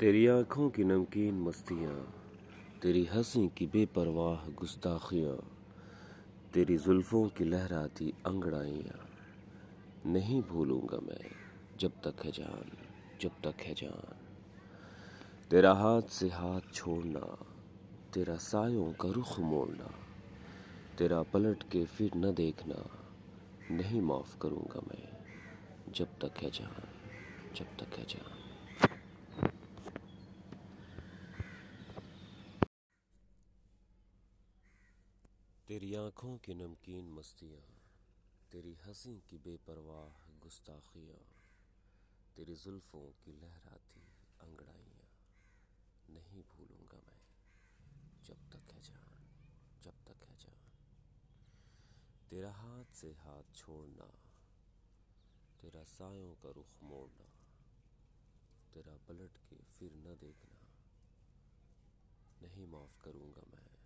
तेरी आँखों की नमकीन मस्तियाँ, तेरी हँसी की बेपरवाह गुस्ताखियाँ, तेरी जुल्फों की लहराती अंगड़ाइयाँ। नहीं भूलूँगा मैं जब तक है जान, जब तक है जान। तेरा हाथ से हाथ छोड़ना, तेरा सायों का रुख मोड़ना, तेरा पलट के फिर न देखना, नहीं माफ़ करूँगा मैं जब तक है जान, जब तक है जान। तेरी आँखों की नमकीन मस्तियाँ, तेरी हँसी की बेपरवाह गुस्ताखियाँ, तेरी जुल्फ़ों की लहराती अंगड़ाइयाँ। नहीं भूलूँगा मैं जब तक है जान, जब तक है जान। तेरा हाथ से हाथ छोड़ना, तेरा सायों का रुख मोड़ना, तेरा पलट के फिर न देखना। नहीं माफ़ करूँगा मैं